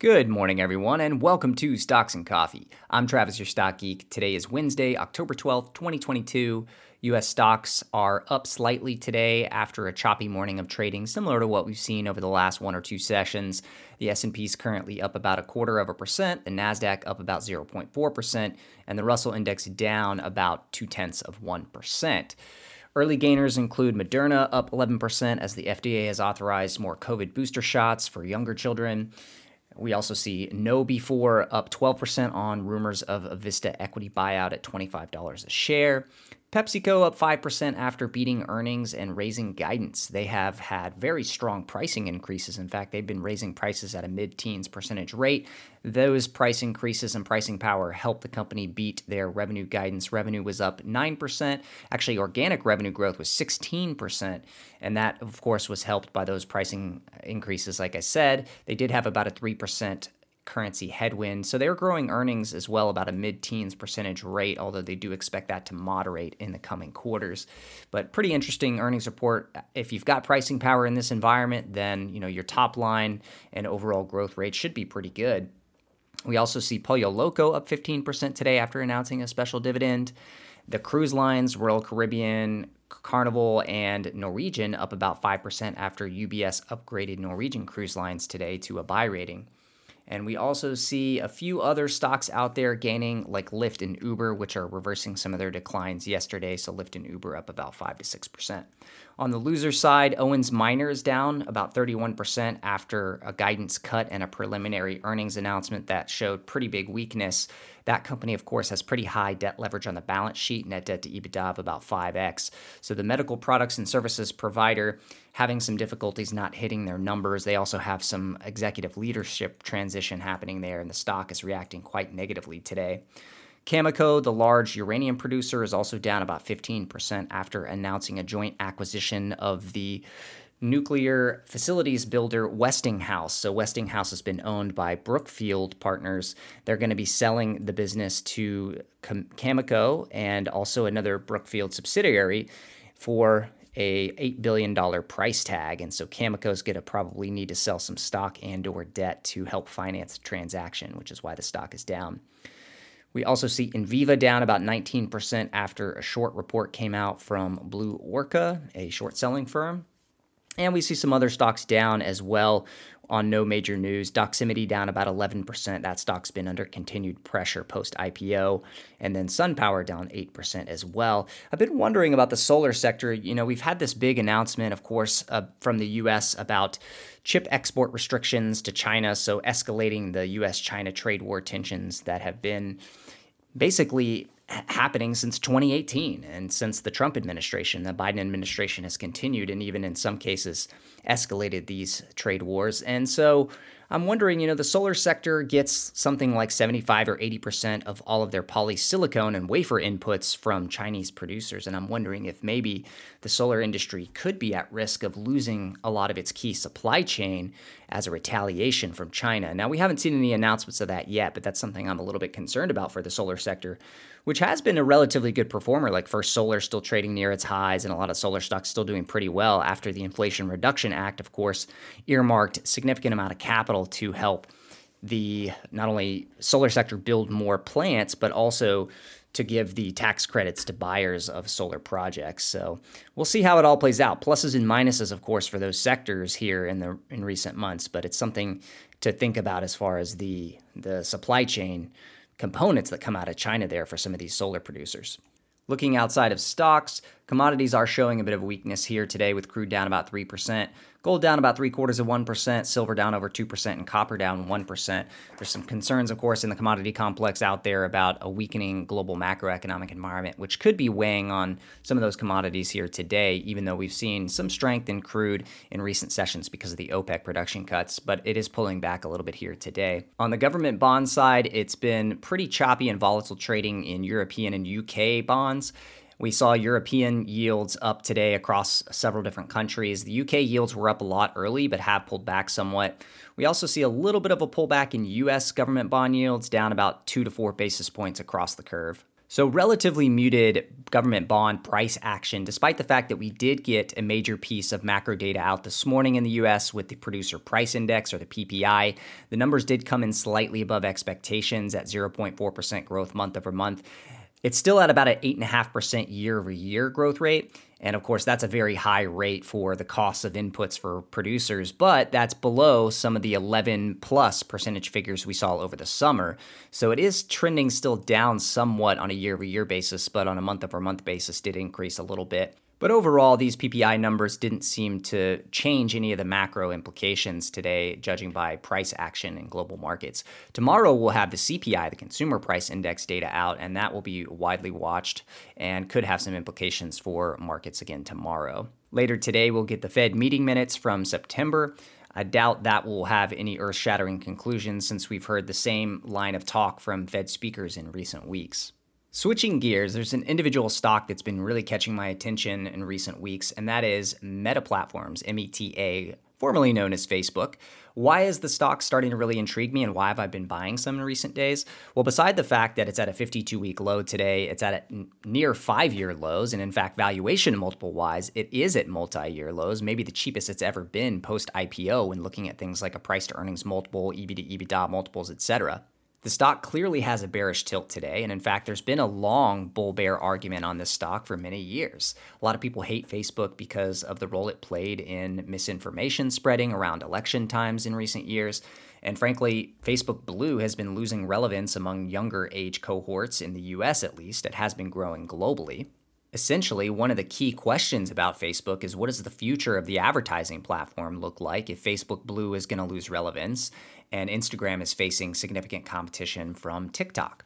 Good morning, everyone, and welcome to Stocks and Coffee. I'm Travis, your stock geek. Today is Wednesday, October 12th, 2022. U.S. stocks are up slightly today after a choppy morning of trading, similar to what we've seen over the last one or two sessions. The S&P is currently up about a quarter of a percent, the Nasdaq up about 0.4 percent, and the Russell Index down about two tenths of one percent. Early gainers include Moderna up 11% as the FDA has authorized more COVID booster shots for younger children. We also see KnowBe4 up 12% on rumors of a Vista equity buyout at $25 a share. PepsiCo up 5% after beating earnings and raising guidance. They have had very strong pricing increases. In fact, they've been raising prices at a mid teens percentage rate. Those price increases and pricing power helped the company beat their revenue guidance. Revenue was up 9%. Actually, organic revenue growth was 16%. And that, of course, was helped by those pricing increases. Like I said, they did have about a 3% currency headwind. So they're growing earnings as well about a mid-teens percentage rate, although they do expect that to moderate in the coming quarters. But pretty interesting earnings report. If you've got pricing power in this environment, then you know your top line and overall growth rate should be pretty good. We also see Pollo Loco up 15% today after announcing a special dividend. The cruise lines, Royal Caribbean, Carnival, and Norwegian up about 5% after UBS upgraded Norwegian cruise lines today to a buy rating. And we also see a few other stocks out there gaining, like Lyft and Uber, which are reversing some of their declines yesterday. So Lyft and Uber up about 5 to 6%. On the loser side, Owens Minor down about 31% after a guidance cut and a preliminary earnings announcement that showed pretty big weakness. That company, of course, has pretty high debt leverage on the balance sheet, net debt to EBITDA of about 5x. So the medical products and services provider having some difficulties not hitting their numbers. They also have some executive leadership transition happening there, and the stock is reacting quite negatively today. Cameco, the large uranium producer, is also down about 15% after announcing a joint acquisition of the nuclear facilities builder Westinghouse. So, Westinghouse has been owned by Brookfield Partners. They're going to be selling the business to Cameco and also another Brookfield subsidiary for a $8 billion price tag. And so Cameco is going to probably need to sell some stock and or debt to help finance the transaction, which is why the stock is down. We also see Enviva down about 19% after a short report came out from Blue Orca, a short selling firm. And we see some other stocks down as well on no major news. Doximity down about 11%. That stock's been under continued pressure post IPO. And then SunPower down 8% as well. I've been wondering about the solar sector. You know, we've had this big announcement, of course, uh, from the US about chip export restrictions to China. So escalating the US China trade war tensions that have been basically happening since 2018 and since the Trump administration. The Biden administration has continued and even in some cases escalated these trade wars. And so I'm wondering, you know, the solar sector gets something like 75 or 80% of all of their polysilicon and wafer inputs from Chinese producers. And I'm wondering if maybe the solar industry could be at risk of losing a lot of its key supply chain as a retaliation from China. Now, we haven't seen any announcements of that yet, but that's something I'm a little bit concerned about for the solar sector, which has been a relatively good performer. Like First Solar still trading near its highs, and a lot of solar stocks still doing pretty well after the Inflation Reduction Act, of course, earmarked significant amount of capital capital to help the not only solar sector build more plants, but also to give the tax credits to buyers of solar projects. So we'll see how it all plays out. Pluses and minuses, of course, for those sectors here in the in recent months, but it's something to think about as far as the the supply chain components that come out of China there for some of these solar producers. Looking outside of stocks, commodities are showing a bit of weakness here today with crude down about 3%. Gold down about three quarters of 1%, silver down over 2%, and copper down 1%. There's some concerns, of course, in the commodity complex out there about a weakening global macroeconomic environment, which could be weighing on some of those commodities here today, even though we've seen some strength in crude in recent sessions because of the OPEC production cuts, but it is pulling back a little bit here today. On the government bond side, it's been pretty choppy and volatile trading in European and UK bonds. We saw European yields up today across several different countries. The UK yields were up a lot early, but have pulled back somewhat. We also see a little bit of a pullback in US government bond yields, down about two to four basis points across the curve. So, relatively muted government bond price action, despite the fact that we did get a major piece of macro data out this morning in the US with the producer price index or the PPI. The numbers did come in slightly above expectations at 0.4% growth month over month. It's still at about an 8.5% year over year growth rate. And of course, that's a very high rate for the costs of inputs for producers, but that's below some of the 11 plus percentage figures we saw over the summer. So it is trending still down somewhat on a year over year basis, but on a month over month basis did increase a little bit. But overall, these PPI numbers didn't seem to change any of the macro implications today, judging by price action in global markets. Tomorrow, we'll have the CPI, the Consumer Price Index data out, and that will be widely watched and could have some implications for markets again tomorrow. Later today, we'll get the Fed meeting minutes from September. I doubt that will have any earth shattering conclusions since we've heard the same line of talk from Fed speakers in recent weeks. Switching gears, there's an individual stock that's been really catching my attention in recent weeks, and that is Meta Platforms, META, formerly known as Facebook. Why is the stock starting to really intrigue me and why have I been buying some in recent days? Well, beside the fact that it's at a 52 week low today, it's at near five year lows. And in fact, valuation multiple wise, it is at multi year lows, maybe the cheapest it's ever been post IPO when looking at things like a price to earnings multiple, EV to EBITDA multiples, etc. The stock clearly has a bearish tilt today, and in fact, there's been a long bull bear argument on this stock for many years. A lot of people hate Facebook because of the role it played in misinformation spreading around election times in recent years. And frankly, Facebook Blue has been losing relevance among younger age cohorts in the US at least. It has been growing globally. Essentially, one of the key questions about Facebook is what does the future of the advertising platform look like if Facebook Blue is going to lose relevance? And Instagram is facing significant competition from TikTok.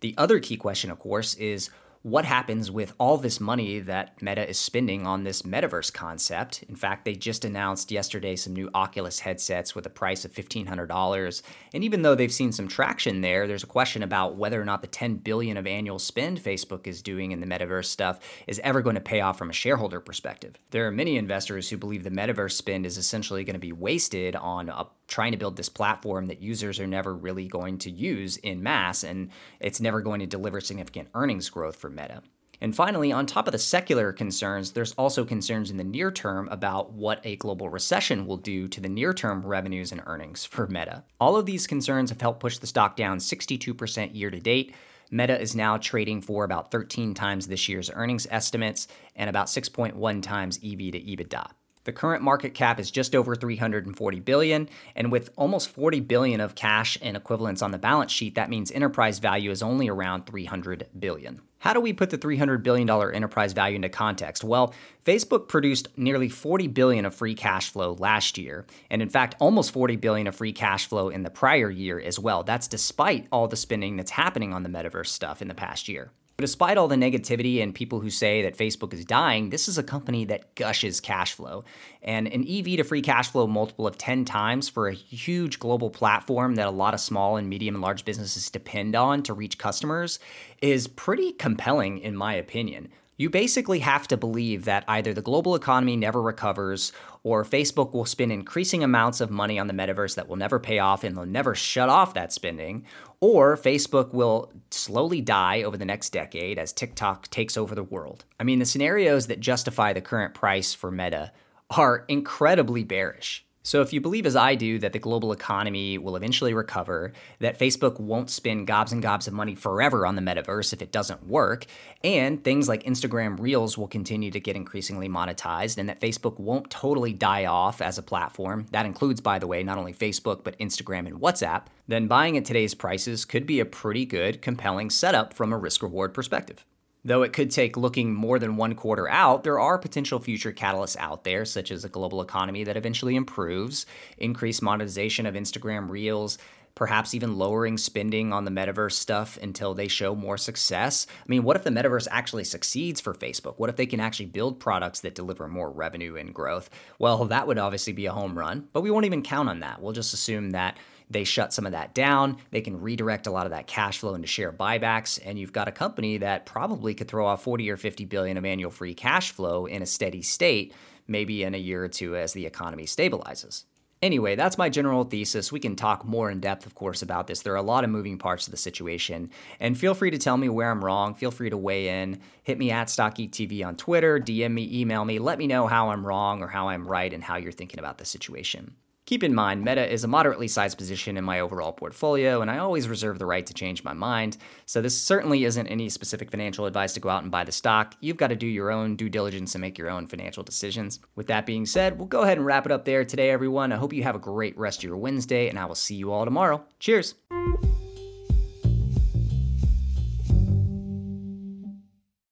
The other key question, of course, is what happens with all this money that Meta is spending on this metaverse concept. In fact, they just announced yesterday some new Oculus headsets with a price of $1500. And even though they've seen some traction there, there's a question about whether or not the 10 billion of annual spend Facebook is doing in the metaverse stuff is ever going to pay off from a shareholder perspective. There are many investors who believe the metaverse spend is essentially going to be wasted on a trying to build this platform that users are never really going to use in mass, and it's never going to deliver significant earnings growth for Meta. And finally, on top of the secular concerns, there's also concerns in the near term about what a global recession will do to the near term revenues and earnings for Meta. All of these concerns have helped push the stock down 62% year to date. Meta is now trading for about 13 times this year's earnings estimates and about 6.1 times EV to EBITDA. The current market cap is just over 340 billion, and with almost 40 billion of cash and equivalents on the balance sheet, that means enterprise value is only around 300 billion. How do we put the $300 billion enterprise value into context? Well, Facebook produced nearly 40 billion of free cash flow last year, and in fact, almost 40 billion of free cash flow in the prior year as well. That's despite all the spending that's happening on the metaverse stuff in the past year. But despite all the negativity and people who say that Facebook is dying, this is a company that gushes cash flow. And an EV to free cash flow multiple of 10 times for a huge global platform that a lot of small and medium and large businesses depend on to reach customers is pretty compelling, in my opinion you basically have to believe that either the global economy never recovers or Facebook will spend increasing amounts of money on the metaverse that will never pay off and they'll never shut off that spending, or Facebook will slowly die over the next decade as TikTok takes over the world. I mean, the scenarios that justify the current price for Meta are incredibly bearish. So, if you believe, as I do, that the global economy will eventually recover, that Facebook won't spend gobs and gobs of money forever on the metaverse if it doesn't work, and things like Instagram Reels will continue to get increasingly monetized, and that Facebook won't totally die off as a platform, that includes, by the way, not only Facebook, but Instagram and WhatsApp, then buying at today's prices could be a pretty good, compelling setup from a risk reward perspective. Though it could take looking more than one quarter out, there are potential future catalysts out there, such as a global economy that eventually improves, increased monetization of Instagram Reels, perhaps even lowering spending on the metaverse stuff until they show more success. I mean, what if the metaverse actually succeeds for Facebook? What if they can actually build products that deliver more revenue and growth? Well, that would obviously be a home run, but we won't even count on that. We'll just assume that they shut some of that down. They can redirect a lot of that cash flow into share buybacks, and you've got a company that probably could throw off 40 or 50 billion of annual free cash flow in a steady state, maybe in a year or two as the economy stabilizes. Anyway, that's my general thesis. We can talk more in depth, of course, about this. There are a lot of moving parts to the situation. And feel free to tell me where I'm wrong. Feel free to weigh in. Hit me at StockGeekTV on Twitter, DM me, email me. Let me know how I'm wrong or how I'm right and how you're thinking about the situation. Keep in mind, Meta is a moderately sized position in my overall portfolio, and I always reserve the right to change my mind. So, this certainly isn't any specific financial advice to go out and buy the stock. You've got to do your own due diligence and make your own financial decisions. With that being said, we'll go ahead and wrap it up there today, everyone. I hope you have a great rest of your Wednesday, and I will see you all tomorrow. Cheers!